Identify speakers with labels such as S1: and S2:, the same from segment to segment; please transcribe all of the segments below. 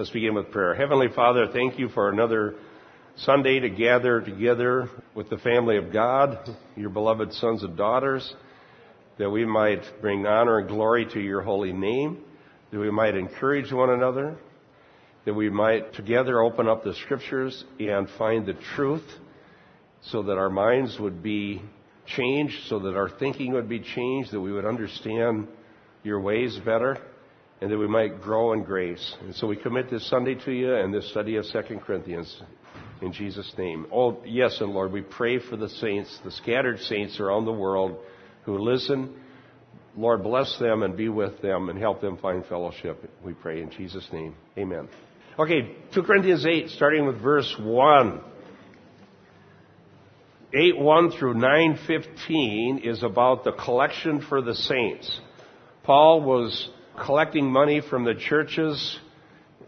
S1: Let's begin with prayer. Heavenly Father, thank you for another Sunday to gather together with the family of God, your beloved sons and daughters, that we might bring honor and glory to your holy name, that we might encourage one another, that we might together open up the scriptures and find the truth so that our minds would be changed, so that our thinking would be changed, that we would understand your ways better and that we might grow in grace. And so we commit this Sunday to you and this study of 2 Corinthians in Jesus' name. Oh, yes, and Lord, we pray for the saints, the scattered saints around the world who listen. Lord, bless them and be with them and help them find fellowship. We pray in Jesus' name. Amen. Okay, 2 Corinthians 8, starting with verse 1. 8 1 through 9 15 is about the collection for the saints. Paul was collecting money from the churches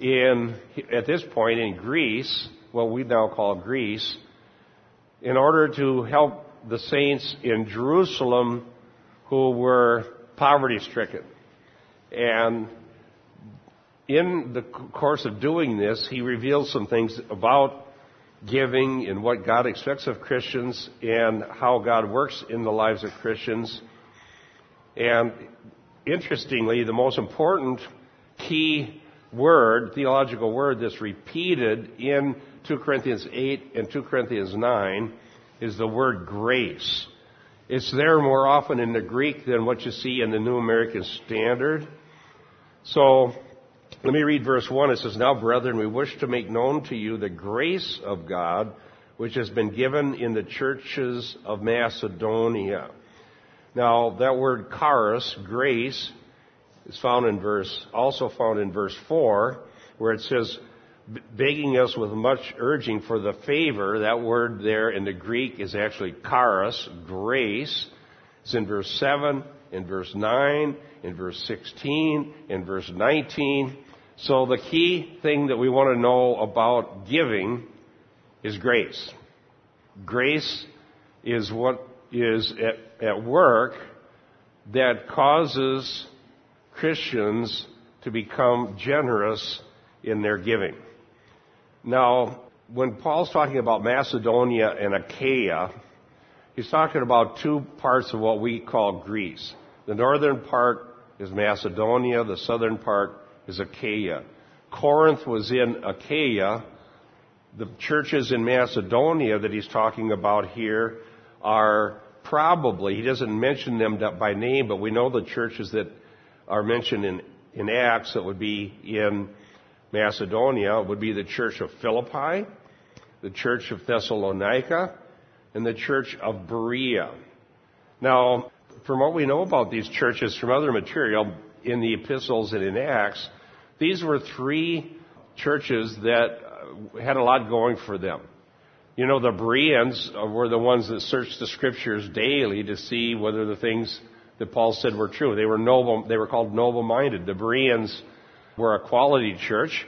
S1: in, at this point in Greece, what we now call Greece, in order to help the saints in Jerusalem who were poverty stricken. And in the course of doing this, he reveals some things about giving and what God expects of Christians and how God works in the lives of Christians. And interestingly, the most important key word, theological word that's repeated in 2 Corinthians 8 and 2 Corinthians 9 is the word grace. It's there more often in the Greek than what you see in the New American Standard. So, let me read verse 1. It says, Now, brethren, we wish to make known to you the grace of God which has been given in the churches of Macedonia. Now, that word charis, grace, is found in verse, also found in verse 4, where it says, begging us with much urging for the favor. That word there in the Greek is actually charis, grace. It's in verse 7, in verse 9, in verse 16, in verse 19. So the key thing that we want to know about giving is grace. Grace is what is at, work that causes Christians to become generous in their giving. Now, when Paul's talking about Macedonia and Achaia, he's talking about two parts of what we call Greece. The northern part is Macedonia, the southern part is Achaia. Corinth was in Achaia. The churches in Macedonia that he's talking about here are probably, he doesn't mention them by name, but we know the churches that are mentioned in, in Acts that would be in Macedonia would be the church of Philippi, the church of Thessalonica, and the church of Berea. Now, from what we know about these churches from other material in the epistles and in Acts, these were three churches that uh, had a lot going for them. You know, the Bereans were the ones that searched the scriptures daily to see whether the things that Paul said were true. They were noble, they were called noble-minded. The Bereans were a quality church,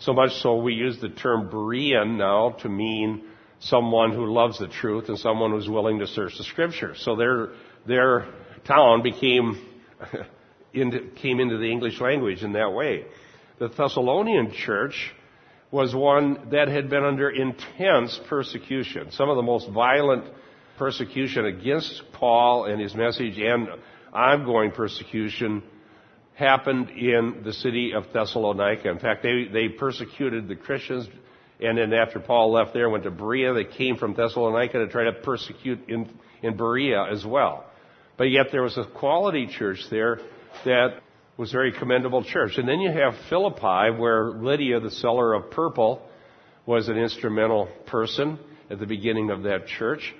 S1: so much so we use the term Berean now to mean someone who loves the truth and someone who's willing to search the scriptures. So their, their town became, into, came into the English language in that way. The Thessalonian church was one that had been under intense persecution. Some of the most violent persecution against Paul and his message and ongoing persecution happened in the city of Thessalonica. In fact, they, they persecuted the Christians, and then after Paul left there, went to Berea. They came from Thessalonica to try to persecute in, in Berea as well. But yet there was a quality church there that was a very commendable church. And then you have Philippi, where Lydia, the seller of purple, was an instrumental person at the beginning of that church.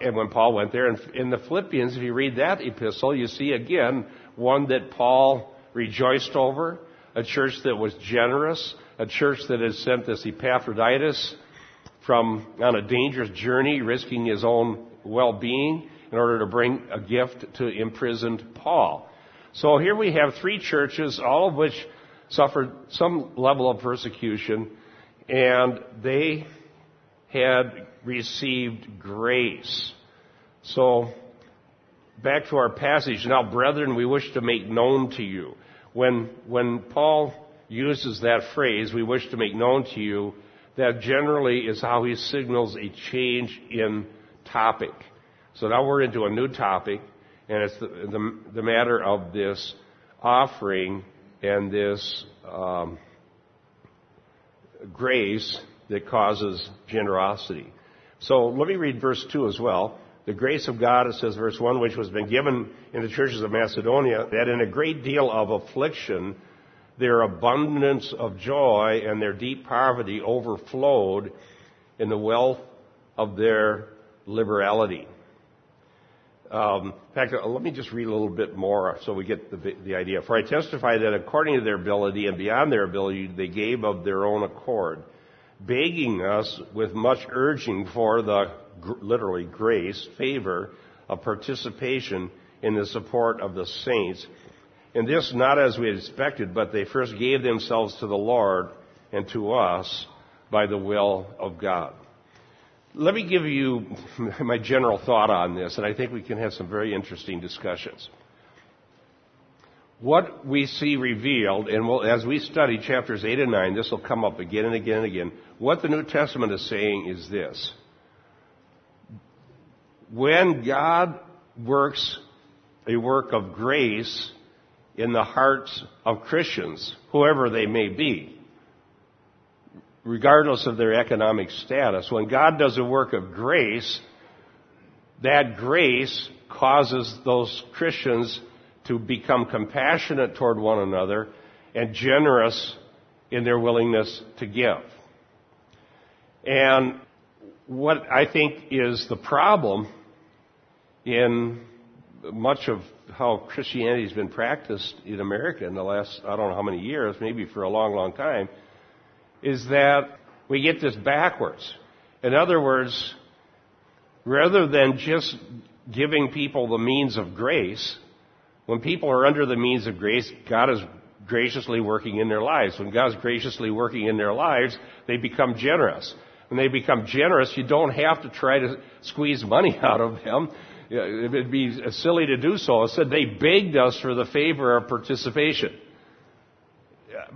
S1: And when Paul went there, and in the Philippians, if you read that epistle, you see again one that Paul rejoiced over, a church that was generous, a church that had sent this Epaphroditus from on a dangerous journey, risking his own well-being in order to bring a gift to imprisoned Paul. So here we have three churches, all of which suffered some level of persecution, and they had received grace. So, back to our passage. Now, brethren, we wish to make known to you. When, when Paul uses that phrase, we wish to make known to you, that generally is how he signals a change in topic. So now we're into a new topic, and it's the, the, the matter of this offering and this um, grace that causes generosity. So let me read verse 2 as well. The grace of God, it says, verse 1, which was been given in the churches of Macedonia, that in a great deal of affliction, their abundance of joy and their deep poverty overflowed in the wealth of their liberality. Um, in fact, uh, let me just read a little bit more so we get the, the idea. For I testify that according to their ability and beyond their ability, they gave of their own accord, begging us with much urging for the literally grace, favor of participation in the support of the saints. And this not as we had expected, but they first gave themselves to the Lord and to us by the will of God. Let me give you my general thought on this, and I think we can have some very interesting discussions. What we see revealed, and we'll, as we study chapters 8 and 9, this will come up again and again and again. What the New Testament is saying is this. When God works a work of grace in the hearts of Christians, whoever they may be, regardless of their economic status. When God does a work of grace, that grace causes those Christians to become compassionate toward one another and generous in their willingness to give. And what I think is the problem in much of how Christianity has been practiced in America in the last, I don't know how many years, maybe for a long, long time, is that we get this backwards. In other words, rather than just giving people the means of grace, when people are under the means of grace, God is graciously working in their lives. When God's graciously working in their lives, they become generous. When they become generous, you don't have to try to squeeze money out of them. It'd be silly to do so. Instead, they begged us for the favor of participation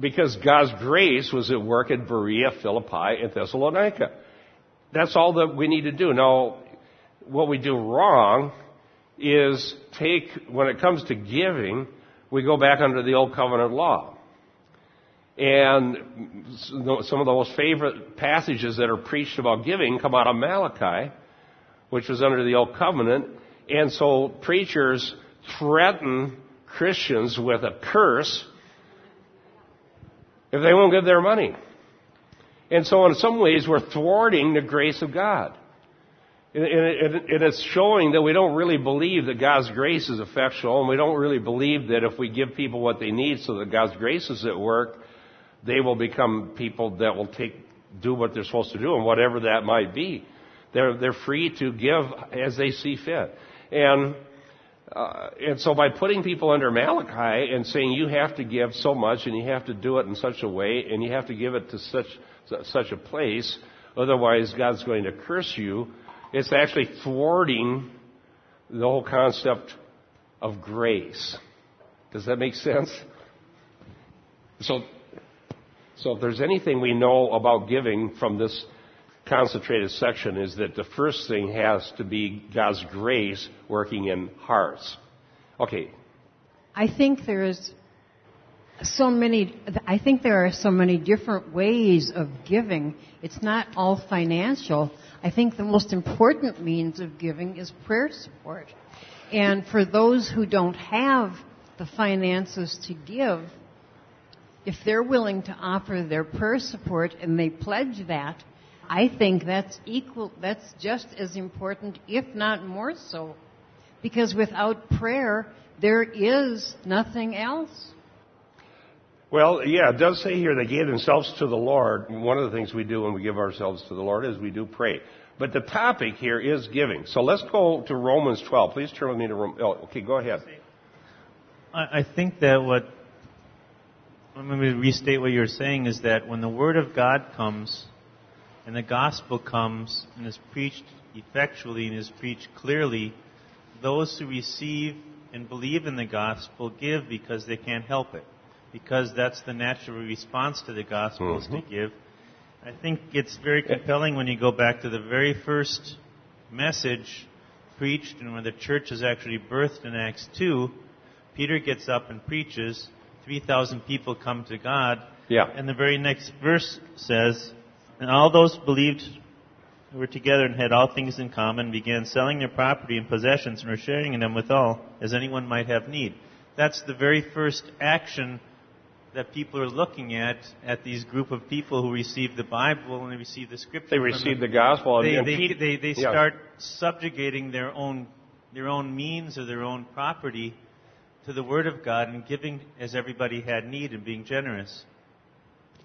S1: because God's grace was at work in Berea, Philippi, and Thessalonica. That's all that we need to do. Now, what we do wrong is take, when it comes to giving, we go back under the old covenant law. And some of the most favorite passages that are preached about giving come out of Malachi, which was under the old covenant. And so preachers threaten Christians with a curse if they won't give their money. And so, in some ways, we're thwarting the grace of God. And it's showing that we don't really believe that God's grace is effectual, and we don't really believe that if we give people what they need so that God's grace is at work, they will become people that will take, do what they're supposed to do, and whatever that might be. They're, they're free to give as they see fit. And uh, and so by putting people under Malachi and saying you have to give so much and you have to do it in such a way and you have to give it to such such a place, otherwise God's going to curse you, it's actually thwarting the whole concept of grace. Does that make sense? So, so if there's anything we know about giving from this concentrated section is that the first thing has to be God's grace working in hearts. Okay.
S2: I think there is so many, I think there are so many different ways of giving. It's not all financial. I think the most important means of giving is prayer support. And for those who don't have the finances to give, if they're willing to offer their prayer support and they pledge that, I think that's equal, that's just as important, if not more so. Because without prayer, there is nothing else.
S1: Well, yeah, it does say here they gave themselves to the Lord. One of the things we do when we give ourselves to the Lord is we do pray. But the topic here is giving. So let's go to Romans 12. Please turn with me to Romans. Oh, okay, go ahead.
S3: I think that what, let me restate what you're saying is that when the Word of God comes, and the gospel comes and is preached effectually and is preached clearly, those who receive and believe in the gospel give because they can't help it. because that's the natural response to the gospel is
S1: Mhm.
S3: to give. I think it's very compelling when you go back to the very first message preached and when the church is actually birthed in Acts 2. Peter gets up and preaches. 3,000 people come to God.
S1: Yeah.
S3: And the very next verse says, And all those believed were together and had all things in common began selling their property and possessions and were sharing in them with all, as anyone might have need. That's the very first action that people are looking at at these group of people who receive the Bible and they receive the scripture.
S1: They receive
S3: the-
S1: the gospel
S3: they,
S1: and
S3: they, they, they
S1: yeah.
S3: start subjugating their own their own means or their own property to the Word of God and giving as everybody had need and being generous.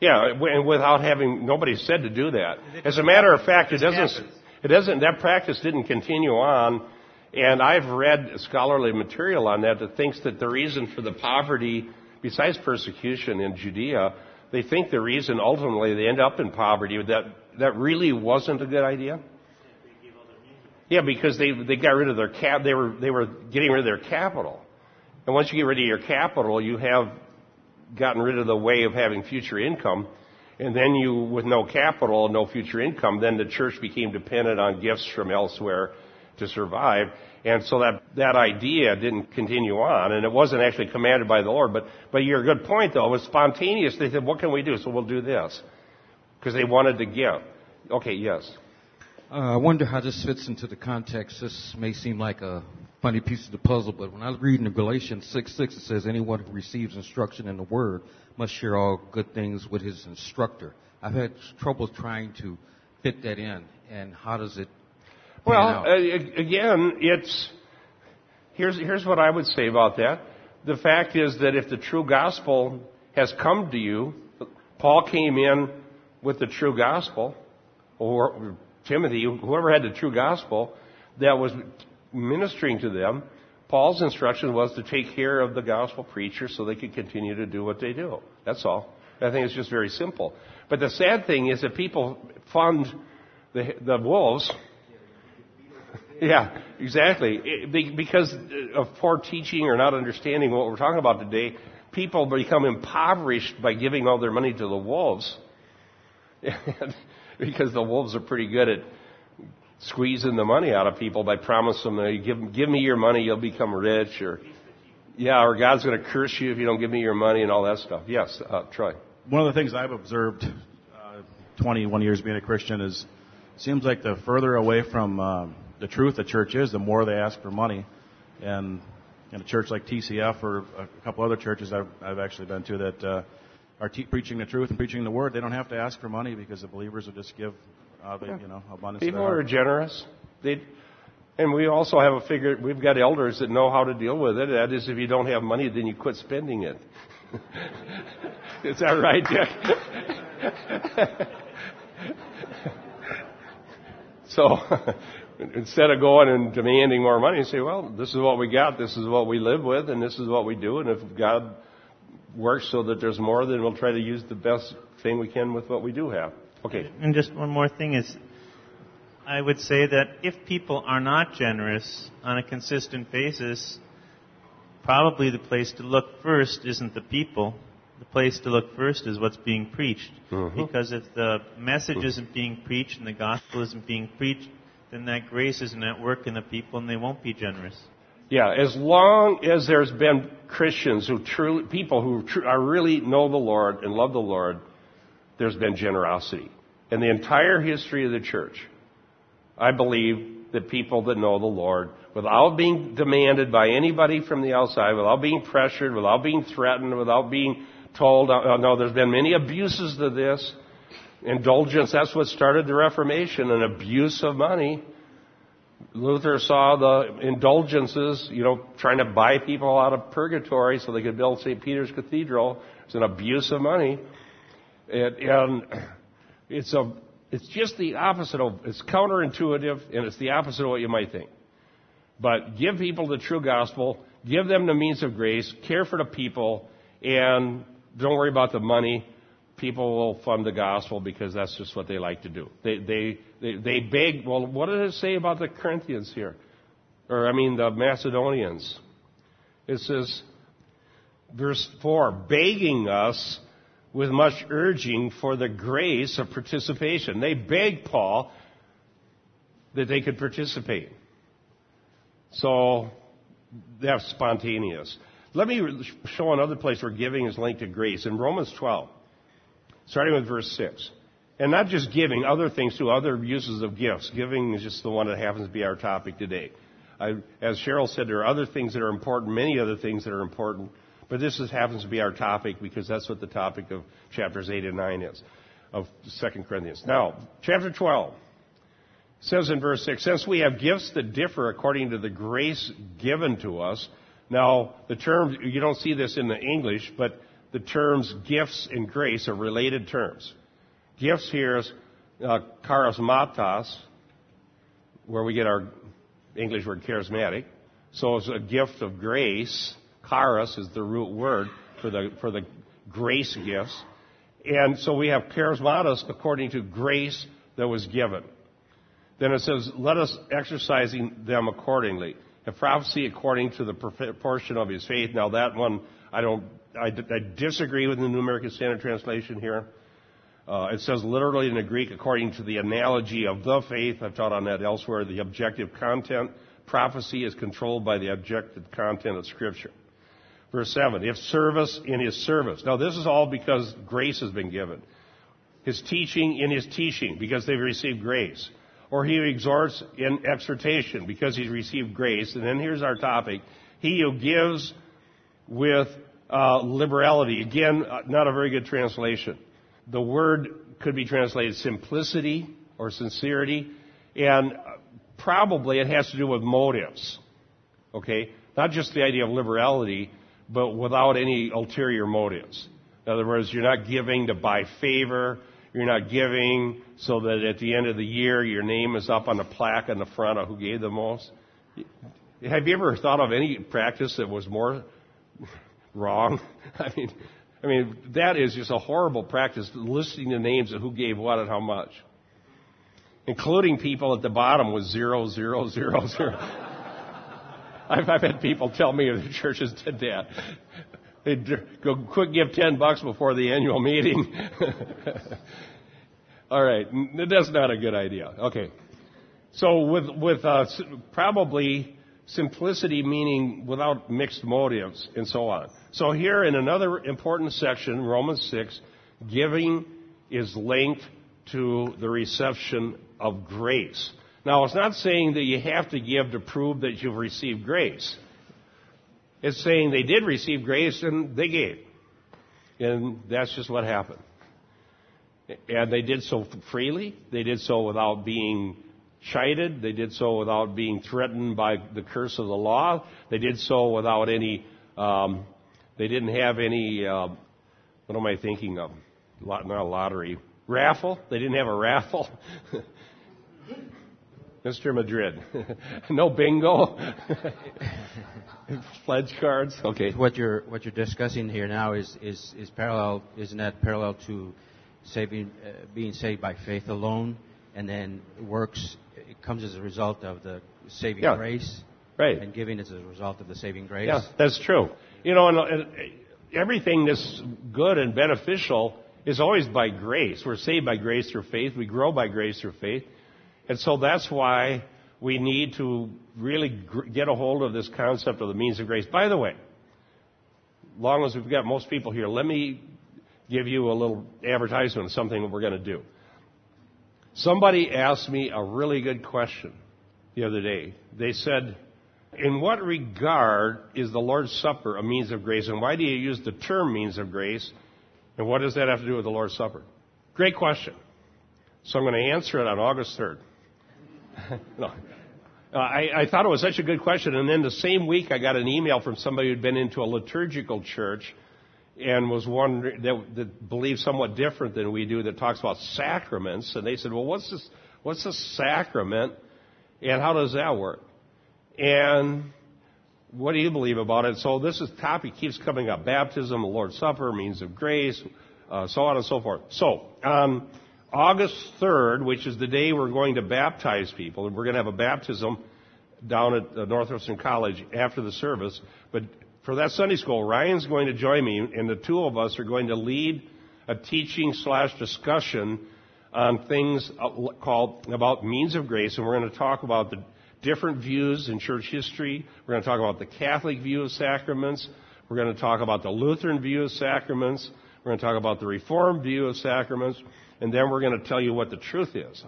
S1: Yeah, and without having nobody said to do that. As a matter of fact,
S3: It
S1: it doesn't. It doesn't. That practice didn't continue on, and I've read scholarly material on that that thinks that the reason for the poverty, besides persecution in Judea, they think the reason ultimately they end up in poverty that that really wasn't a good idea. Yeah, because they they got rid of their cap. They were they were getting rid of their capital, and once you get rid of your capital, you have gotten rid of the way of having future income. And then you, with no capital, no future income, then the church became dependent on gifts from elsewhere to survive. And so that, that idea didn't continue on, and it wasn't actually commanded by the Lord. But, but your good point, though, it was spontaneous. They said, what can we do? So we'll do this. Because they wanted to give. Okay, yes.
S4: Uh, I wonder how this fits into the context. This may seem like a funny piece of the puzzle, but when I read in Galatians 6 6, it says, Anyone who receives instruction in the word must share all good things with his instructor. I've had trouble trying to fit that in, and how does it
S1: Well, uh, again, it's here's here's what I would say about that. The fact is that if the true gospel has come to you, Paul came in with the true gospel, or Timothy, whoever had the true gospel, that was ministering to them. Paul's instruction was to take care of the gospel preacher so they could continue to do what they do. That's all. I think it's just very simple. But the sad thing is that people fund the, the wolves yeah, exactly. Because of poor teaching or not understanding what we're talking about today, people become impoverished by giving all their money to the wolves. because the wolves are pretty good at squeezing the money out of people by promising them, give, give me your money, you'll become rich, or, yeah, or God's going to curse you if you don't give me your money and all that stuff. Yes, uh, Troy.
S5: One of the things I've observed, uh, 21 years being a Christian, is seems like the further away from um, the truth the church is, the more they ask for money. And in a church like TCF or a couple other churches I've, I've actually been to that uh, are te- preaching the truth and preaching the word, they don't have to ask for money because the believers will just give, uh, the, you know, abundance. of
S1: People
S5: their
S1: are generous. They, and we also have a figure. We've got elders that know how to deal with it. That is, if you don't have money, then you quit spending it. is that right, Dick? so instead of going and demanding more money, you say, "Well, this is what we got. This is what we live with, and this is what we do. And if God works so that there's more, then we'll try to use the best thing we can with what we do have." Okay.
S3: And just one more thing is, I would say that if people are not generous on a consistent basis, probably the place to look first isn't the people. The place to look first is what's being preached.
S1: Mhm.
S3: Because if the message isn't being preached and the gospel isn't being preached, then that grace isn't at work in the people and they won't be generous.
S1: Yeah, as long as there's been Christians who truly, people who tr- are really know the Lord and love the Lord, there's been generosity. In the entire history of the church, I believe that people that know the Lord, without being demanded by anybody from the outside, without being pressured, without being threatened, without being told, uh, no, there's been many abuses to this. Indulgence, that's what started the Reformation, an abuse of money. Luther saw the indulgences, you know, trying to buy people out of purgatory so they could build St. Peter's Cathedral. It's an abuse of money. And, and it's a, it's just the opposite of, it's counterintuitive and it's the opposite of what you might think. But give people the true gospel, give them the means of grace, care for the people, and don't worry about the money. People will fund the gospel because that's just what they like to do. They, they, they, they beg, well, what did it say about the Corinthians here? Or, I mean, the Macedonians. It says, Verse 4, begging us with much urging for the grace of participation. They begged Paul that they could participate. So that's spontaneous. Let me show another place where giving is linked to grace. In Romans 12, starting with verse 6. And not just giving, other things too, other uses of gifts. Giving is just the one that happens to be our topic today. I, as Cheryl said, there are other things that are important, many other things that are important, but this is, happens to be our topic because that's what the topic of chapters 8 and 9 is, of 2 Corinthians. Now, chapter 12 says in verse 6, Since we have gifts that differ according to the grace given to us, now, the term, you don't see this in the English, but the terms gifts and grace are related terms. Gifts here is uh, charismatos, where we get our English word charismatic. So it's a gift of grace. Charis is the root word for the, for the grace gifts. And so we have charismatos according to grace that was given. Then it says, let us exercising them accordingly. And prophecy according to the proportion of his faith. Now that one, I don't, I, I disagree with the New American Standard Translation here. Uh, it says literally in the Greek according to the analogy of the faith. I've taught on that elsewhere. The objective content. Prophecy is controlled by the objective content of Scripture. Verse 7. If service in his service. Now this is all because grace has been given. His teaching in his teaching because they've received grace. Or he exhorts in exhortation because he's received grace. And then here's our topic. He who gives with uh, liberality. Again, uh, not a very good translation the word could be translated simplicity or sincerity, and probably it has to do with motives. Okay? Not just the idea of liberality, but without any ulterior motives. In other words, you're not giving to buy favor. You're not giving so that at the end of the year your name is up on the plaque on the front of who gave the most. Have you ever thought of any practice that was more wrong? I mean, I mean, that is just a horrible practice, listing the names of who gave what and how much. Including people at the bottom with zero, zero, zero, zero. I've, I've had people tell me the churches did that. They'd go quick give 10 bucks before the annual meeting. All right, that's not a good idea. Okay. So with, with uh, probably simplicity meaning without mixed motives and so on. So here in another important section, Romans 6, giving is linked to the reception of grace. Now, it's not saying that you have to give to prove that you've received grace. It's saying they did receive grace and they gave. And that's just what happened. And they did so freely. They did so without being chided. They did so without being threatened by the curse of the law. They did so without any um, they didn't have any, uh, what am I thinking of? Not a lottery. Raffle? They didn't have a raffle. Mr. Madrid. no bingo. Pledge cards. Okay.
S6: What you're what you're discussing here now is is is parallel. Isn't that parallel to saving, uh, being saved by faith alone, and then works it comes as a result of the saving
S1: yeah.
S6: grace,
S1: right?
S6: And giving as a result of the saving grace.
S1: Yeah, that's true. You know, and, and everything that's good and beneficial is always by grace. We're saved by grace through faith. We grow by grace through faith. And so that's why we need to really gr- get a hold of this concept of the means of grace. By the way, long as we've got most people here, let me give you a little advertisement of something that we're going to do. Somebody asked me a really good question the other day. They said, in what regard is the Lord's Supper a means of grace, and why do you use the term means of grace, and what does that have to do with the Lord's Supper? Great question. So I'm going to answer it on August 3rd. no. Uh, I, I, thought it was such a good question, and then the same week I got an email from somebody who'd been into a liturgical church and was wondering that, that believed somewhat different than we do that talks about sacraments, and they said, "Well, what's this? What's a sacrament, and how does that work?" And what do you believe about it? So this is topic keeps coming up: baptism, the Lord's Supper, means of grace, uh, so on and so forth. So on August 3rd, which is the day we're going to baptize people, and we're going to have a baptism down at uh, Northwestern College after the service. But for that Sunday school, Ryan's going to join me, and the two of us are going to lead a teaching slash discussion on things uh, called about means of grace, and we're going to talk about the different views in church history. We're going to talk about the Catholic view of sacraments. We're going to talk about the Lutheran view of sacraments. We're going to talk about the Reformed view of sacraments, and then we're going to tell you what the truth is.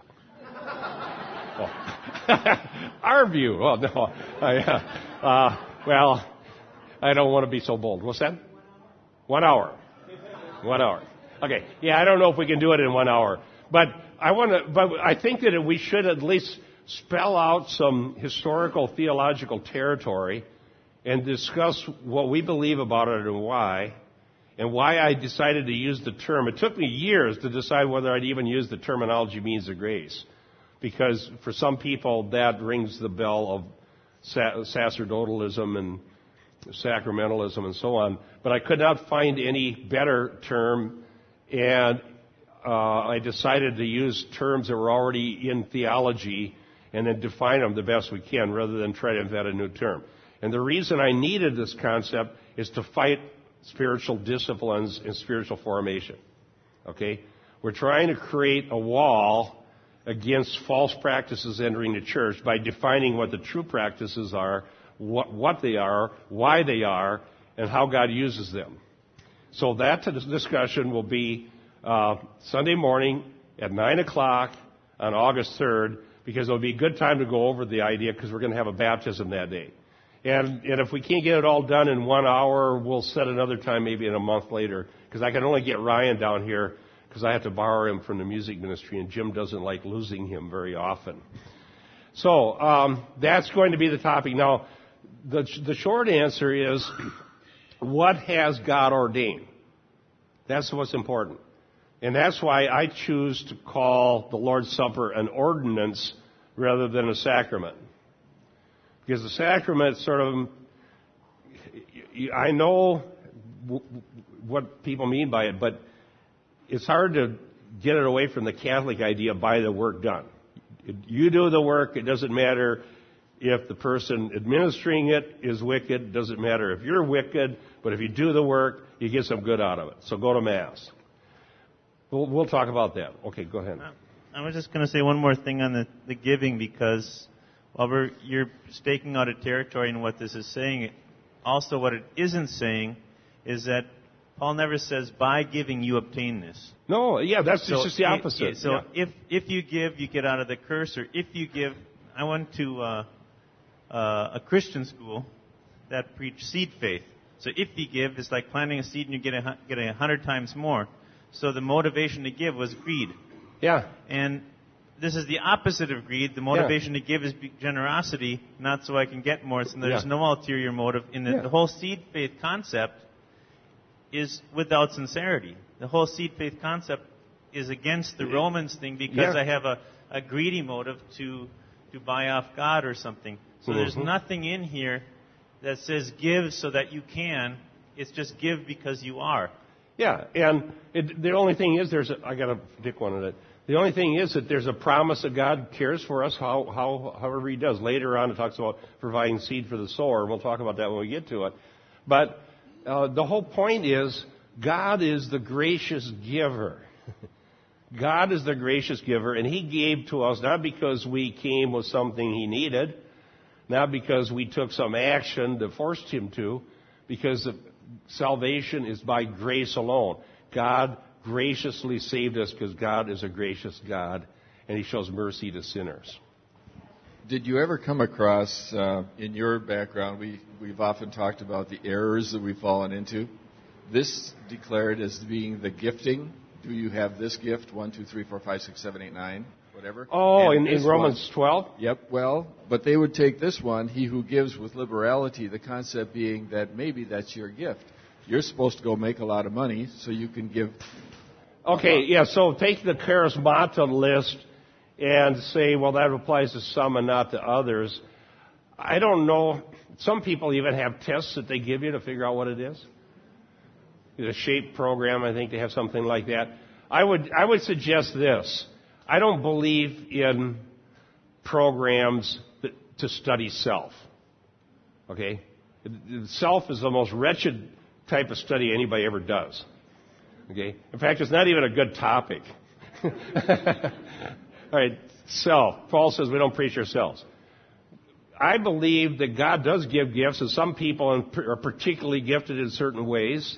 S1: Our view. Oh no. I, uh, uh, well, I don't want to be so bold. What's that? One hour. One hour. Okay. Yeah, I don't know if we can do it in one hour, but I want to. But I think that we should at least spell out some historical theological territory and discuss what we believe about it and why, and why I decided to use the term. It took me years to decide whether I'd even use the terminology means of grace, because for some people that rings the bell of sacerdotalism and sacramentalism and so on. But I could not find any better term, and uh, I decided to use terms that were already in theology and then define them the best we can rather than try to invent a new term. And the reason I needed this concept is to fight spiritual disciplines and spiritual formation. Okay? We're trying to create a wall against false practices entering the church by defining what the true practices are what, what they are, why they are, and how God uses them. So that discussion will be uh, Sunday morning at 9 o'clock on August 3rd because it'll be a good time to go over the idea because we're going to have a baptism that day. And, and if we can't get it all done in one hour, we'll set another time maybe in a month later because I can only get Ryan down here because I have to borrow him from the music ministry and Jim doesn't like losing him very often. So um, that's going to be the topic. Now, the, the short answer is what has God ordained? That's what's important. And that's why I choose to call the Lord's Supper an ordinance rather than a sacrament. Because the sacrament sort of, I know what people mean by it, but it's hard to get it away from the Catholic idea by the work done. You do the work, it doesn't matter if the person administering it is wicked, it doesn't matter if you're wicked, but if you do the work, you get some good out of it. So go to Mass. We'll, we'll talk about that. Okay, go ahead.
S3: I was just going to say one more thing on the, the giving because while we're, you're staking out a territory in what this is saying, also what it isn't saying is that Paul never says, by giving you obtain this.
S1: No, yeah, that's so just the opposite.
S3: It, so
S1: yeah.
S3: if, if you give, you get out of the curse, or if you give, I went to uh, uh, a Christian school that preached seed faith. So if you give, it's like planting a seed and you get a, get a hundred times more. So the motivation to give was greed.
S1: Yeah.
S3: And this is the opposite of greed. The motivation yeah. to give is generosity, not so I can get more. So there's yeah. no ulterior motive. In the, yeah. the whole seed faith concept is without sincerity. The whole seed faith concept is against the Romans thing because I have a, a greedy motive to to buy off God or something. So mm-hmm. there's nothing in here that says give so that you can. It's just give because you are.
S1: Yeah, and it, the only thing is there's a, I got to pick one of it. The only thing is that there's a promise that God cares for us, how, how, however He does. Later on, it talks about providing seed for the sower, we'll talk about that when we get to it. But uh, the whole point is God is the gracious giver. God is the gracious giver, and He gave to us not because we came with something He needed, not because we took some action that forced Him to, because salvation is by grace alone. God graciously saved us because God is a gracious God, and He shows mercy to sinners.
S7: Did you ever come across, uh, in your background, we, we've often talked about the errors that we've fallen into. This declared as being the gifting do you have this gift? One, two, three, four, five, six, seven, eight, nine, whatever.
S1: Oh, in, in, Romans one, 12?
S7: Yep, well, but they would take this one, he who gives with liberality, the concept being that maybe that's your gift. You're supposed to go make a lot of money so you can give.
S1: Okay, yeah, so take the charismata list and say, well, that applies to some and not to others. I don't know. Some people even have tests that they give you to figure out what it is the SHAPE program. I think they have something like that. I would, I would suggest this. I don't believe in programs that, to study self. Okay? Self is the most wretched type of study anybody ever does. Okay? In fact, it's not even a good topic. All right, self. Paul says we don't preach ourselves. I believe that God does give gifts, and some people are particularly gifted in certain ways.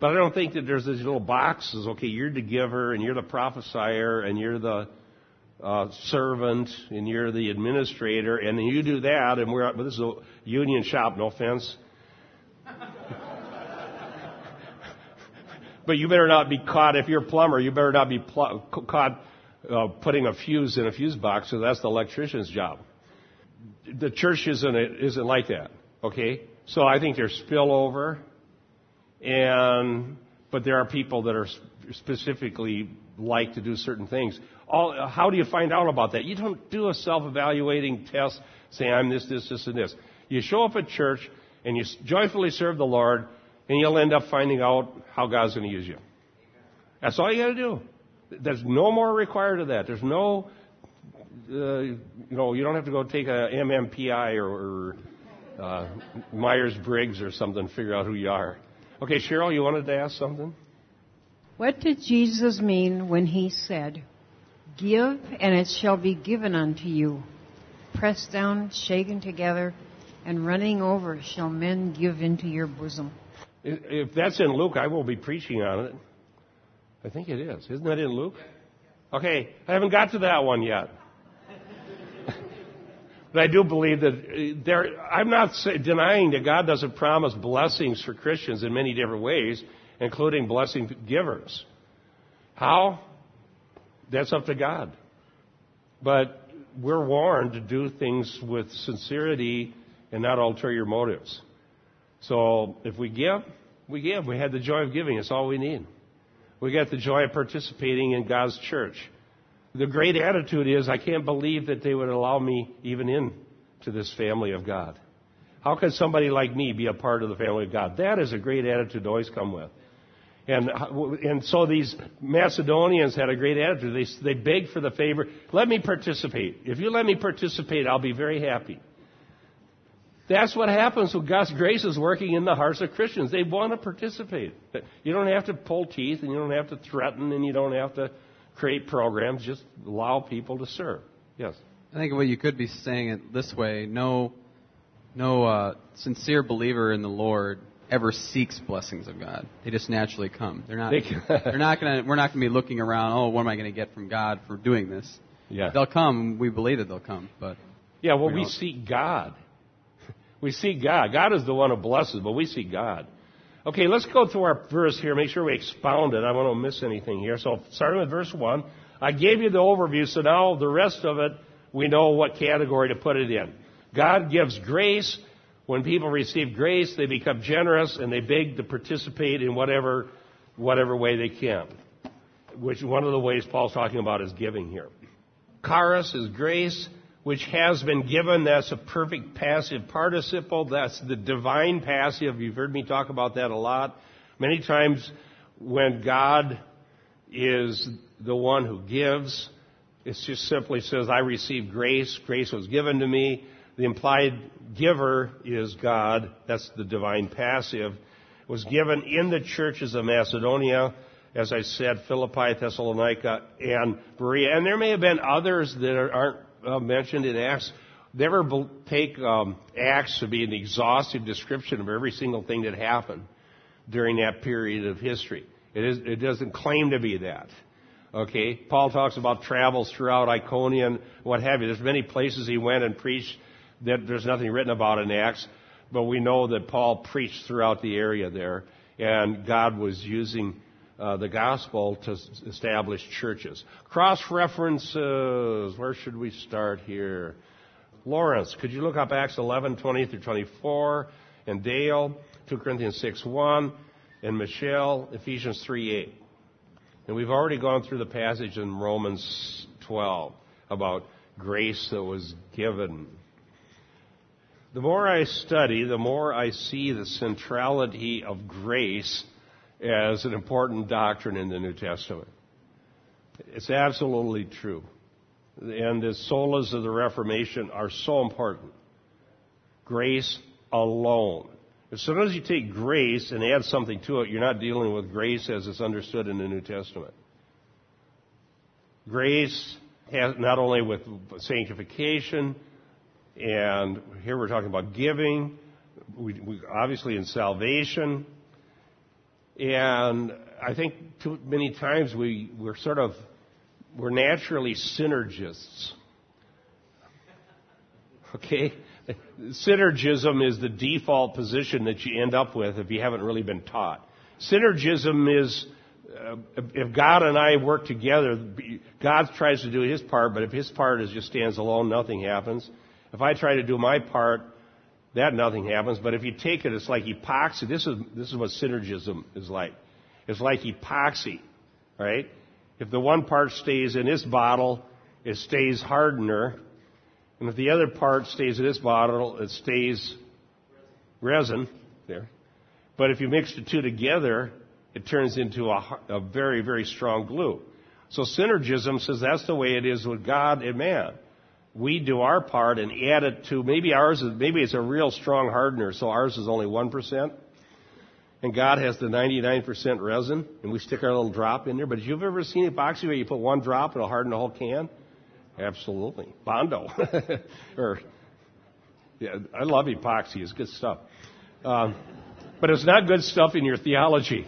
S1: But I don't think that there's these little boxes. Okay, you're the giver, and you're the prophesier, and you're the uh, servant, and you're the administrator, and you do that, and we're this is a union shop. No offense. But you better not be caught if you're a plumber. You better not be pl- caught uh, putting a fuse in a fuse box, so that's the electrician's job. The church isn't isn't like that. Okay, so I think there's spillover and but there are people that are specifically like to do certain things. All, how do you find out about that? You don't do a self-evaluating test saying I'm this, this, this, and this. You show up at church and you joyfully serve the Lord, and you'll end up finding out how God's going to use you. That's all you got to do. There's no more required of that. There's no, uh, you know, you don't have to go take a MMPI or, or uh, Myers Briggs or something to figure out who you are. Okay, Cheryl, you wanted to ask something?
S2: What did Jesus mean when he said, Give and it shall be given unto you? Pressed down, shaken together, and running over shall men give into your bosom.
S1: If that's in Luke, I will be preaching on it. I think it is. Isn't that in Luke? Okay, I haven't got to that one yet. But I do believe that uh, there, I'm not denying that God doesn't promise blessings for Christians in many different ways, including blessing givers. How? That's up to God. But we're warned to do things with sincerity and not ulterior motives. So if we give, we give. We had the joy of giving. It's all we need. We get the joy of participating in God's church the great attitude is, I can't believe that they would allow me even in to this family of God. How could somebody like me be a part of the family of God? That is a great attitude to always come with. And, and so these Macedonians had a great attitude. They, they begged for the favor. Let me participate. If you let me participate, I'll be very happy. That's what happens when God's grace is working in the hearts of Christians. They want to participate. You don't have to pull teeth and you don't have to threaten and you don't have to create programs, just allow people to serve. Yes.
S8: I think what you could be saying it this way: no, no uh, sincere believer in the Lord ever seeks blessings of God. They just naturally come. They're not. they're not gonna. We're not gonna be looking around. Oh, what am I gonna get from God for doing this?
S1: Yeah.
S8: They'll come. We believe that they'll come, but.
S1: Yeah. Well, we, we seek God. We see God. God is the one who blesses, but we see God. Okay, let's go through our verse here, make sure we expound it. I don't want to miss anything here. So, starting with verse 1, I gave you the overview, so now the rest of it, we know what category to put it in. God gives grace. When people receive grace, they become generous and they beg to participate in whatever, whatever way they can. Which one of the ways Paul's talking about is giving here. Charis is grace which has been given. That's a perfect passive participle. That's the divine passive. You've heard me talk about that a lot. Many times when God is the one who gives, it just simply says, I received grace. Grace was given to me. The implied giver is God. That's the divine passive. It was given in the churches of Macedonia as I said, Philippi, Thessalonica, and Berea. And there may have been others that aren't uh, mentioned in Acts. Never take um, Acts to be an exhaustive description of every single thing that happened during that period of history. It, is, it doesn't claim to be that. Okay, Paul talks about travels throughout Iconium and what have you. There's many places he went and preached that there's nothing written about in Acts, but we know that Paul preached throughout the area there, and God was using uh, the gospel to establish churches. Cross references. Where should we start here? Lawrence, could you look up Acts 11, 20 through 24? And Dale, 2 Corinthians 6, 1. And Michelle, Ephesians 3, 8. And we've already gone through the passage in Romans 12 about grace that was given. The more I study, the more I see the centrality of grace as an important doctrine in the New Testament. It's absolutely true. And the solas of the Reformation are so important. Grace alone. As soon as you take grace and add something to it, you're not dealing with grace as it's understood in the New Testament. Grace has not only with sanctification, and here we're talking about giving, we, we, obviously in salvation, and I think too many times we, we're sort of, we're naturally synergists. Okay? Synergism is the default position that you end up with if you haven't really been taught. Synergism is uh, if God and I work together, God tries to do his part, but if his part is just stands alone, nothing happens. If I try to do my part, that nothing happens. But if you take it, it's like epoxy. This is this is what synergism is like. It's like epoxy, right? If the one part stays in this bottle, it stays hardener. And if the other part stays in this bottle, it stays resin there. But if you mix the two together, it turns into a, a very, very strong glue. So synergism says that's the way it is with God and man. We do our part and add it to maybe ours is maybe it's a real strong hardener, so ours is only one percent. And God has the 99% resin, and we stick our little drop in there. But if you've ever seen epoxy where you put one drop, and it'll harden the whole can? Absolutely. Bondo. or, yeah, I love epoxy. It's good stuff. Um, but it's not good stuff in your theology.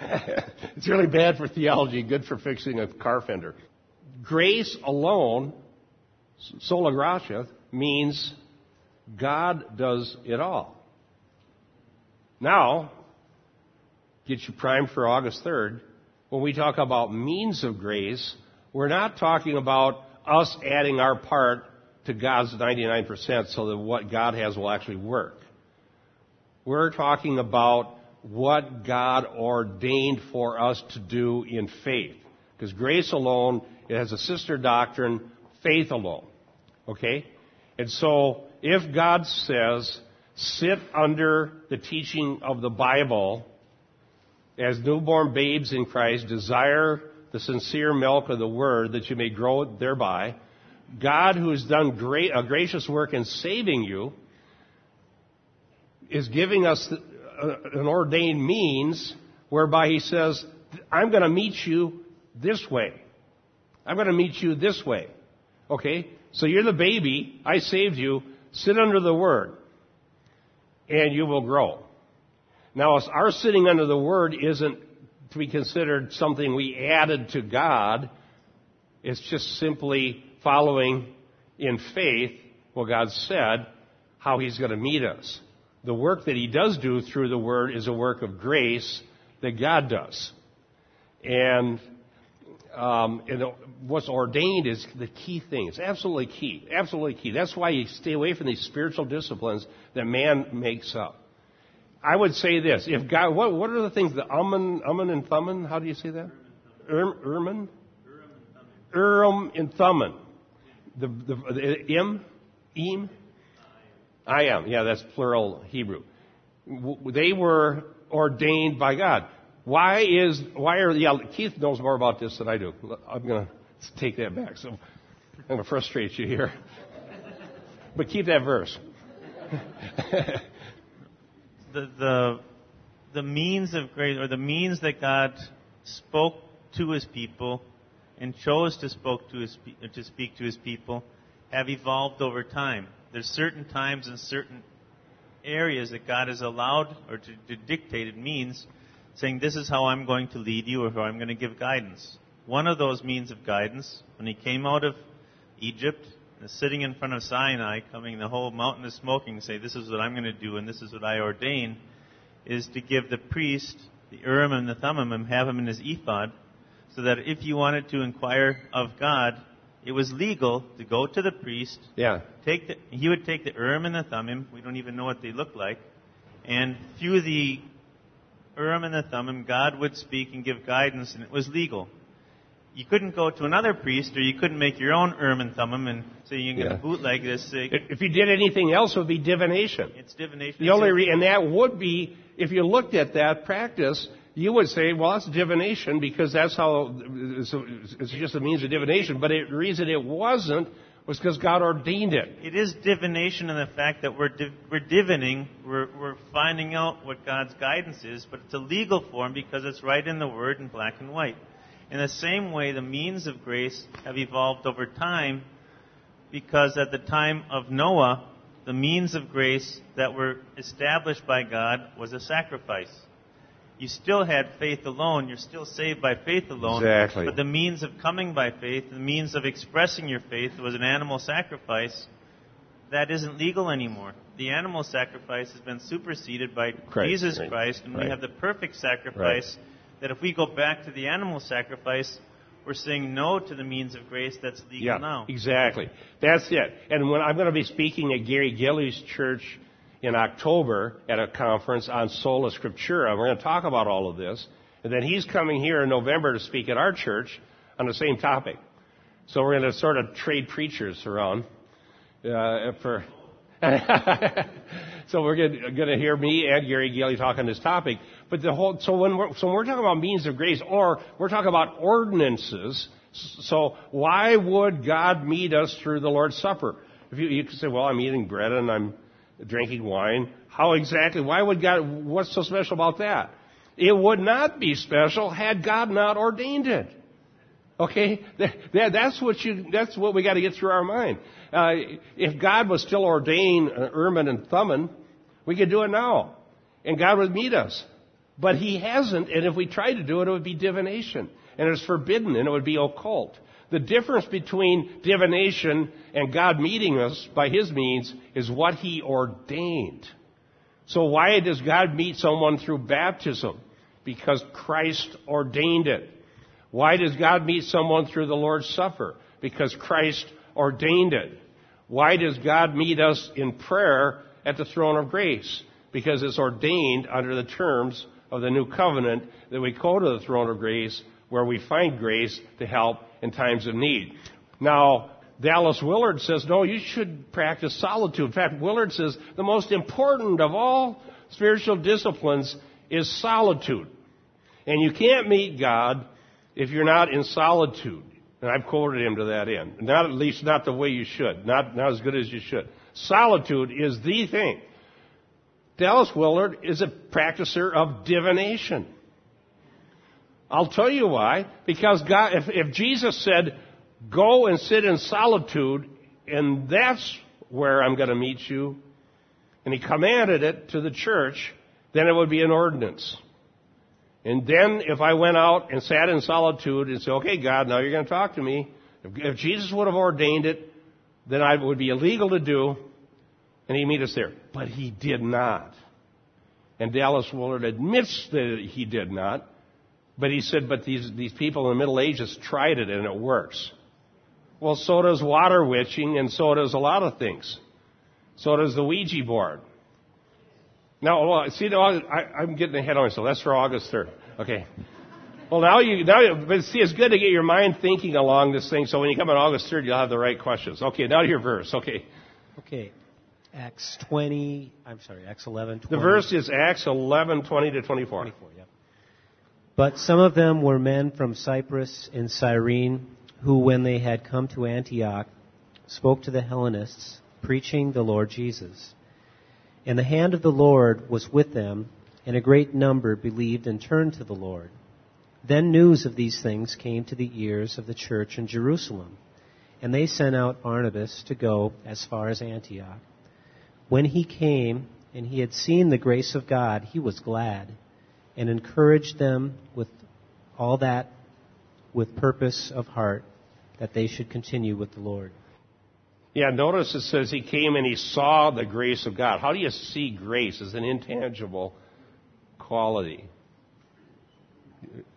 S1: it's really bad for theology, good for fixing a car fender. Grace alone, sola gratia, means God does it all. Now, get you primed for August 3rd. When we talk about means of grace, we're not talking about us adding our part to God's 99% so that what God has will actually work. We're talking about what God ordained for us to do in faith. Because grace alone, it has a sister doctrine, faith alone. Okay? And so, if God says, sit under the teaching of the Bible as newborn babes in Christ, desire the sincere milk of the Word that you may grow thereby, God, who has done great, a gracious work in saving you, is giving us uh, an ordained means whereby he says, I'm going to meet you this way. I'm going to meet you this way. Okay? So you're the baby. I saved you. Sit under the word. And you will grow. Now, our sitting under the word isn't to be considered something we added to God. It's just simply following in faith what God said, how He's going to meet us the work that he does do through the word is a work of grace that God does. And, um, and what's ordained is the key thing. It's absolutely key. Absolutely key. That's why you stay away from these spiritual disciplines that man makes up. I would say this: If God, what, what are the things? The Urim, Urim and Thummim. How do you say that? Urim, Urim and Thummim. The the, the Im, Im. I am. Yeah, that's plural Hebrew. They were ordained by God. Why is, why are, yeah, Keith knows more about this than I do. I'm going to take that back. So I'm going to frustrate you here. But keep that verse.
S3: the, the, the means of grace, or the means that God spoke to his people and chose to, spoke to, his, to speak to his people have evolved over time there's certain times and certain areas that God has allowed or to, to dictate it means saying, This is how I'm going to lead you or how I'm going to give guidance. One of those means of guidance, when he came out of Egypt, sitting in front of Sinai, coming the whole mountain is smoking, say, This is what I'm going to do and this is what I ordain, is to give the priest the Urim and the Thummim and have him in his ephod, so that if you wanted to inquire of God, it was legal to go to the priest.
S1: Yeah.
S3: Take the, he would take the Urim and the Thummim. We don't even know what they look like. And through the Urim and the Thummim, God would speak and give guidance, and it was legal. You couldn't go to another priest, or you couldn't make your own Urim and Thummim and say you're going to yeah. bootleg this.
S1: If you did anything else, it would be divination.
S3: It's divination.
S1: The only re- and that would be if you looked at that practice you would say, well, that's divination because that's how it's just a means of divination. But the reason it wasn't was because God ordained it.
S3: It is divination in the fact that we're, div- we're divining, we're, we're finding out what God's guidance is, but it's a legal form because it's right in the Word in black and white. In the same way, the means of grace have evolved over time because at the time of Noah, the means of grace that were established by God was a sacrifice. You still had faith alone. You're still saved by faith alone.
S1: Exactly.
S3: But the means of coming by faith, the means of expressing your faith was an animal sacrifice. That isn't legal anymore. The animal sacrifice has been superseded by
S1: Christ,
S3: Jesus
S1: right,
S3: Christ, and
S1: right.
S3: we have the perfect sacrifice that if we go back to the animal sacrifice, we're saying no to the means of grace that's legal
S1: Yeah,
S3: now.
S1: exactly. That's it. And when I'm going to be speaking at Gary Gilley's Church in October at a conference on sola scriptura, we're going to talk about all of this. And then he's coming here in November to speak at our church on the same topic. So we're going to sort of trade preachers around uh, for. so we're going to hear me and Gary Gilley talk on this topic. But the whole so when we're so when we're talking about means of grace, or we're talking about ordinances. So why would God meet us through the Lord's Supper? If you, you could say, well, I'm eating bread and I'm drinking wine. How exactly? Why would God? What's so special about that? It would not be special had God not ordained it. Okay, that, that's what you. That's what we got to get through our mind. Uh, if God was still ordained uh, Urim and Thummim, we could do it now, and God would meet us. But He hasn't, and if we tried to do it, it would be divination, and it's forbidden, and it would be occult. The difference between divination and God meeting us by His means is what He ordained. So why does God meet someone through baptism? Because Christ ordained it. Why does God meet someone through the Lord's Supper? Because Christ ordained it. Why does God meet us in prayer at the throne of grace? Because it's ordained under the terms of the new covenant that we go to the throne of grace where we find grace to help in times of need. Now, Dallas Willard says, no, you should practice solitude. In fact, Willard says the most important of all spiritual disciplines is solitude. And you can't meet God if you're not in solitude. And I've quoted him to that end. Not at least not the way you should. Not, not as good as you should. Solitude is the thing. Dallas Willard is a practicer of divination. I'll tell you why. Because God, if, if Jesus said, go and sit in solitude, and that's where I'm going to meet you, and he commanded it to the church, then it would be an ordinance. And then if I went out and sat in solitude and said, okay, God, now you're going to talk to me, if, if Jesus would have ordained it, then I would be illegal to do, and he'd meet us there. But he did not. And Dallas Willard admits that he did not, but he said, but these, these people in the Middle Ages tried it and it works. Well, so does water witching, and so does a lot of things. So does the Ouija board. Now, well, see, now I, I'm getting ahead of myself. That's for August 3rd. Okay. Well, now you, now, you, but see, it's good to get your mind thinking along this thing, so when you come on August 3rd, you'll have the right questions. Okay, now to your verse. Okay.
S9: Okay. Acts 20, I'm sorry, Acts 11, 20.
S1: The verse is Acts 11, 20 to 24.
S9: 24, yeah. But some of them were men from Cyprus and Cyrene, who, when they had come to Antioch, spoke to the Hellenists, preaching the Lord Jesus. And the hand of the Lord was with them, and a great number believed and turned to the Lord. Then news of these things came to the ears of the church in Jerusalem, and they sent out Barnabas to go as far as Antioch. When he came and he had seen the grace of God, he was glad and encouraged them with all that with purpose of heart that they should continue with the Lord.
S1: Yeah, notice it says he came and he saw the grace of God. How do you see grace as an intangible quality?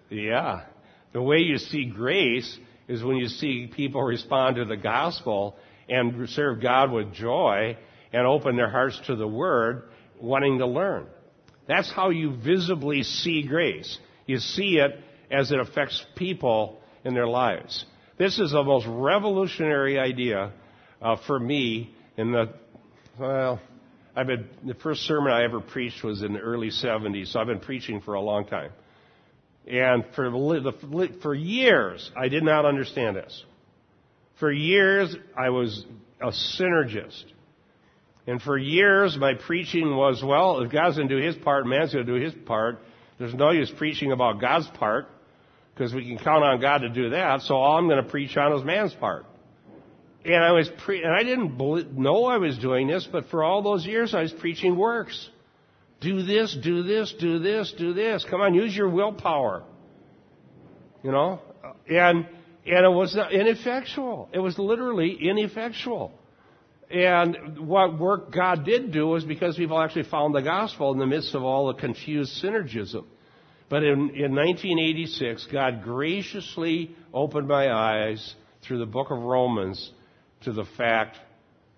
S1: Yeah. The way you see grace is when you see people respond to the gospel and serve God with joy and open their hearts to the word, wanting to learn. That's how you visibly see grace. You see it as it affects people in their lives. This is the most revolutionary idea uh, for me in the, well, I've been, the first sermon I ever preached was in the early 70s, so I've been preaching for a long time. And for, for years, I did not understand this. For years, I was a synergist. And for years, my preaching was, well, if God's going to do his part, man's going to do his part. There's no use preaching about God's part because we can count on God to do that. So all I'm going to preach on is man's part. And I was pre- and I didn't know I was doing this, but for all those years I was preaching works. Do this, do this, do this, do this. Come on, use your willpower. You know, and and it was ineffectual. It was literally ineffectual. And what work God did do was because people actually found the gospel in the midst of all the confused synergism. But in, in 1986, God graciously opened my eyes through the book of Romans to the fact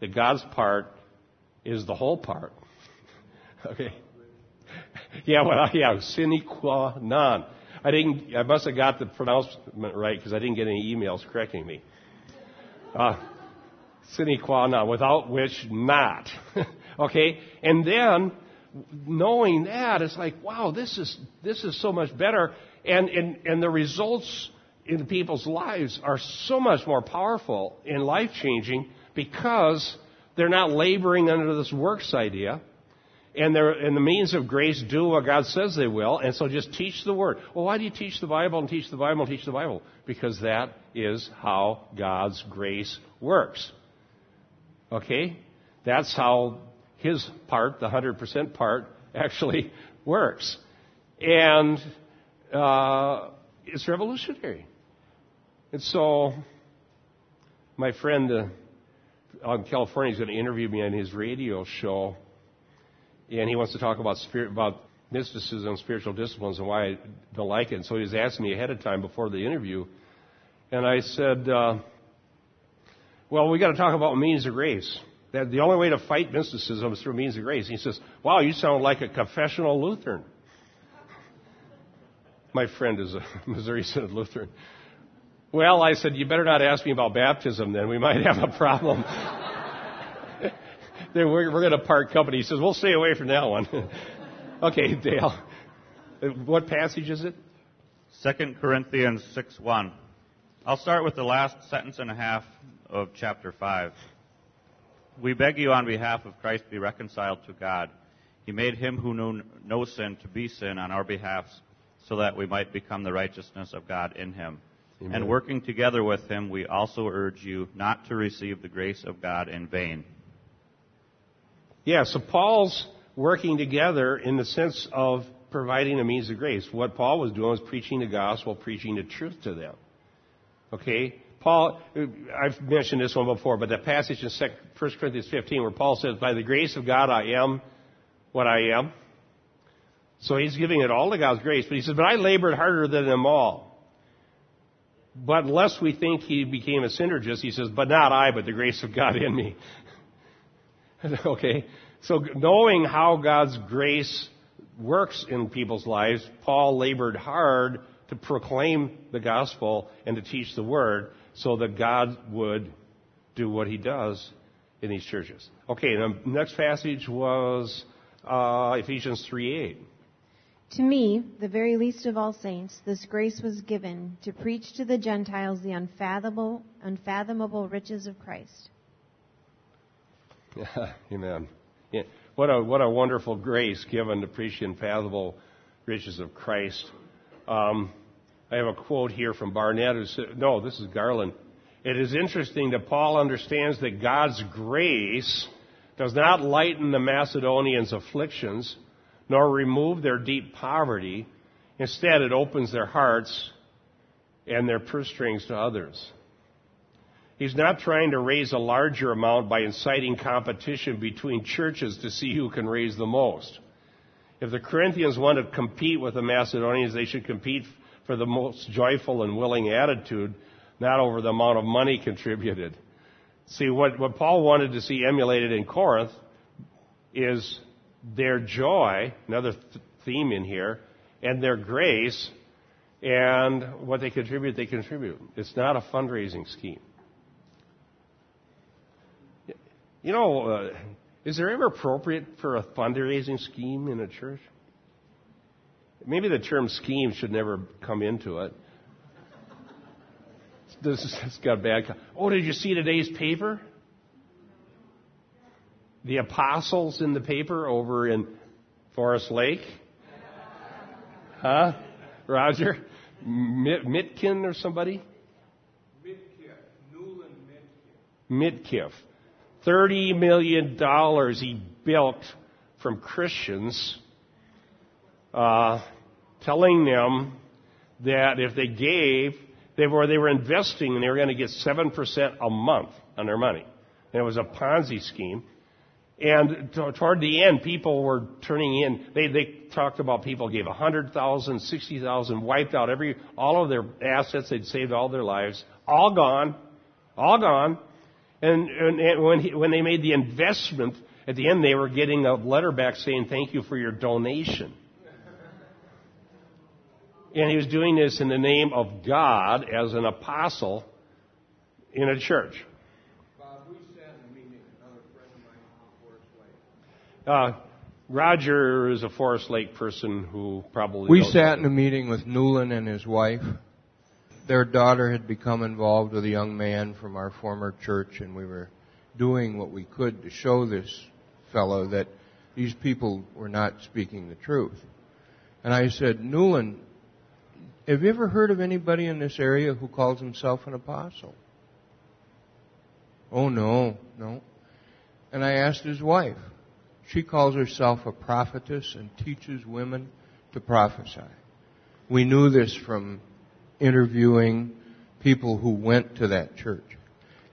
S1: that God's part is the whole part. okay? Yeah, well, yeah, sine qua non. I didn't, I must have got the pronouncement right because I didn't get any emails correcting me. Uh, sine qua non, without which not. okay? And then, knowing that, it's like, wow, this is, this is so much better. And, and, and the results in people's lives are so much more powerful and life changing because they're not laboring under this works idea. And, they're, and the means of grace do what God says they will, and so just teach the Word. Well, why do you teach the Bible and teach the Bible and teach the Bible? Because that is how God's grace works. Okay? That's how his part, the 100% part, actually works. And uh, it's revolutionary. And so, my friend uh, in California is going to interview me on his radio show, and he wants to talk about spirit, about mysticism, spiritual disciplines, and why I don't like it. And so he was asking me ahead of time before the interview, and I said, uh, "Well, we got to talk about means of grace. That the only way to fight mysticism is through means of grace." And he says, "Wow, you sound like a confessional Lutheran." My friend is a Missouri Synod Lutheran. Well, I said, you better not ask me about baptism then. We might have a problem. we're, we're going to part company. He says, we'll stay away from that one. okay, Dale. What passage is it?
S10: 2 Corinthians 6 1. I'll start with the last sentence and a half of chapter 5. We beg you on behalf of Christ be reconciled to God. He made him who knew no sin to be sin on our behalf so that we might become the righteousness of God in him. Amen. And working together with him, we also urge you not to receive the grace of God in vain.
S1: Yeah, so Paul's working together in the sense of providing a means of grace. What Paul was doing was preaching the gospel, preaching the truth to them. Okay? Paul, I've mentioned this one before, but the passage in 1 Corinthians 15 where Paul says, By the grace of God I am what I am. So he's giving it all to God's grace, but he says, But I labored harder than them all. But lest we think he became a synergist, he says, but not I, but the grace of God in me. okay? So knowing how God's grace works in people's lives, Paul labored hard to proclaim the gospel and to teach the word so that God would do what he does in these churches. Okay, the next passage was uh, Ephesians 3:8.
S11: To me, the very least of all saints, this grace was given to preach to the Gentiles the unfathomable, unfathomable riches of Christ.
S1: Amen. Yeah. What a what a wonderful grace given to preach the unfathomable riches of Christ. Um, I have a quote here from Barnett. Who said, no, this is Garland. It is interesting that Paul understands that God's grace does not lighten the Macedonians' afflictions nor remove their deep poverty. Instead, it opens their hearts and their purse strings to others. He's not trying to raise a larger amount by inciting competition between churches to see who can raise the most. If the Corinthians want to compete with the Macedonians, they should compete for the most joyful and willing attitude, not over the amount of money contributed. See, what, what Paul wanted to see emulated in Corinth is their joy, another th- theme in here, and their grace, and what they contribute, they contribute. It's not a fundraising scheme. You know, uh, is there ever appropriate for a fundraising scheme in a church? Maybe the term scheme should never come into it. this, this got bad. Oh, did you see today's paper? The apostles in the paper over in Forest Lake? Huh? Roger? Mitkin or somebody? Midkiff. $30 million he built from Christians, uh, telling them that if they gave, they were, they were investing and they were going to get 7% a month on their money. And it was a Ponzi scheme. And t- toward the end, people were turning in. They, they talked about people gave 100,000, 60,000, wiped out every, all of their assets they'd saved all their lives. All gone. All gone. And, and, and when, he, when they made the investment, at the end they were getting a letter back saying, thank you for your donation. And he was doing this in the name of God as an apostle in a church. Uh, Roger is a Forest Lake person who probably.
S12: We sat in a meeting with Newland and his wife. Their daughter had become involved with a young man from our former church, and we were doing what we could to show this fellow that these people were not speaking the truth. And I said, Newland, have you ever heard of anybody in this area who calls himself an apostle? Oh, no, no. And I asked his wife. She calls herself a prophetess and teaches women to prophesy. We knew this from interviewing people who went to that church.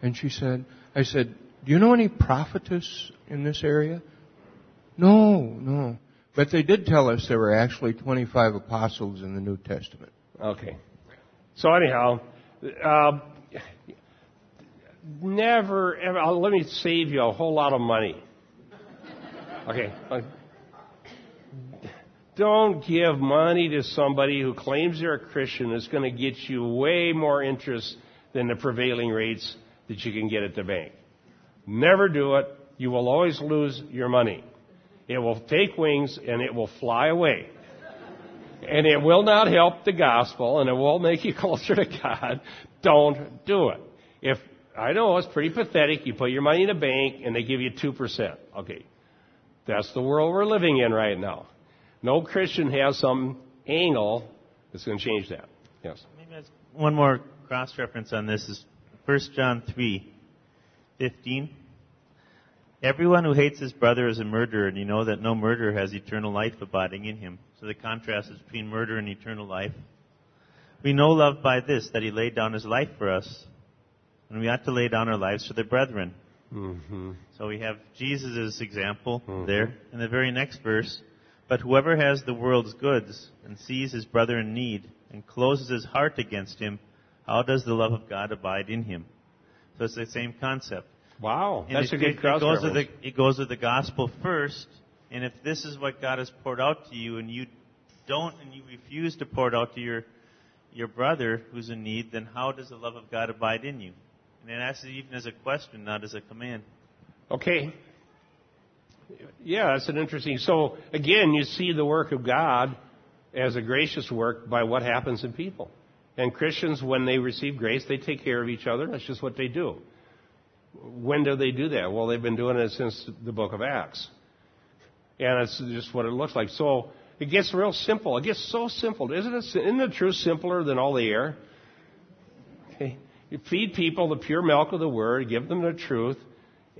S12: And she said, I said, do you know any prophetess in this area? No, no. But they did tell us there were actually 25 apostles in the New Testament.
S1: Okay. So anyhow, uh, never ever, uh, let me save you a whole lot of money. Okay. Don't give money to somebody who claims they're a Christian that's going to get you way more interest than the prevailing rates that you can get at the bank. Never do it. You will always lose your money. It will take wings and it will fly away. And it will not help the gospel and it won't make you closer to God. Don't do it. If I know it's pretty pathetic. You put your money in a bank and they give you 2%. Okay. That's the world we're living in right now. No Christian has some angle that's going to change that. Yes.
S3: Maybe one more cross reference on this is 1 John 3 15. Everyone who hates his brother is a murderer, and you know that no murderer has eternal life abiding in him. So the contrast is between murder and eternal life. We know love by this, that he laid down his life for us, and we ought to lay down our lives for the brethren.
S1: Mm-hmm.
S3: So we have Jesus' example mm-hmm. there. In the very next verse, but whoever has the world's goods and sees his brother in need and closes his heart against him, how does the love of God abide in him? So it's the same concept.
S1: Wow, that's
S3: it,
S1: a good
S3: it, it goes, with the, it goes with the gospel first, and if this is what God has poured out to you, and you don't, and you refuse to pour it out to your your brother who's in need, then how does the love of God abide in you? And it asks it even as a question, not as a command.
S1: Okay. Yeah, that's an interesting. So again, you see the work of God as a gracious work by what happens in people. And Christians, when they receive grace, they take care of each other. That's just what they do. When do they do that? Well, they've been doing it since the book of Acts. And it's just what it looks like. So it gets real simple. It gets so simple. Isn't it, isn't the truth simpler than all the air? Okay. You feed people the pure milk of the word, give them the truth,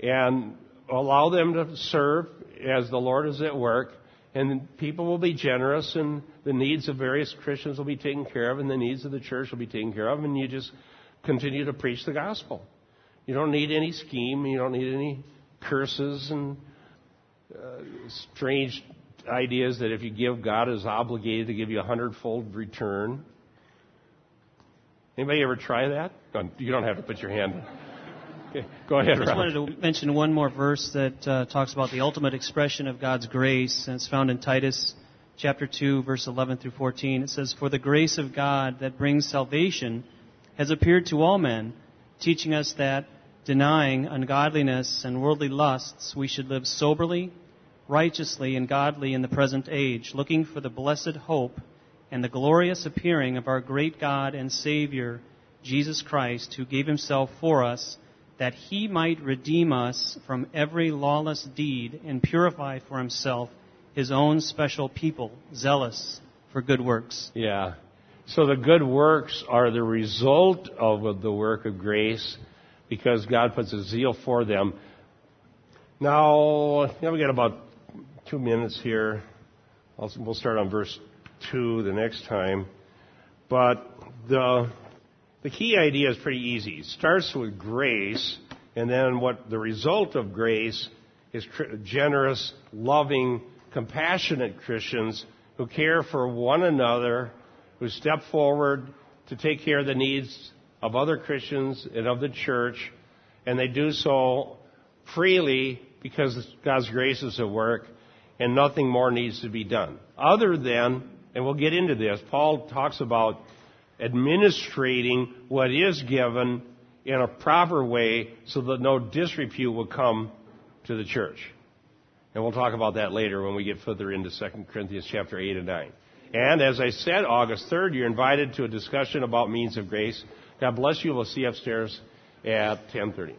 S1: and allow them to serve as the Lord is at work. And people will be generous, and the needs of various Christians will be taken care of, and the needs of the church will be taken care of, and you just continue to preach the gospel. You don't need any scheme, you don't need any curses and uh, strange ideas that if you give, God is obligated to give you a hundredfold return. Anybody ever try that? You don't have to put your hand. Okay, go ahead.
S13: I just wanted to mention one more verse that uh, talks about the ultimate expression of God's grace, and it's found in Titus chapter 2, verse 11 through 14. It says, For the grace of God that brings salvation has appeared to all men, teaching us that, denying ungodliness and worldly lusts, we should live soberly, righteously, and godly in the present age, looking for the blessed hope and the glorious appearing of our great God and Savior, Jesus Christ, who gave himself for us, that he might redeem us from every lawless deed and purify for himself his own special people, zealous for good works.
S1: Yeah. So the good works are the result of the work of grace because God puts a zeal for them. Now, now we got about two minutes here. I'll, we'll start on verse 2 the next time. But the, the key idea is pretty easy. It starts with grace, and then what the result of grace is generous, loving, compassionate Christians who care for one another, who step forward to take care of the needs of other Christians and of the church, and they do so freely because God's grace is at work, and nothing more needs to be done. Other than, and we'll get into this, Paul talks about administrating what is given in a proper way so that no disrepute will come to the church. And we'll talk about that later when we get further into 2 Corinthians chapter 8 and 9. And as I said, August 3rd, you're invited to a discussion about means of grace. God bless you. We'll see you upstairs at 1030.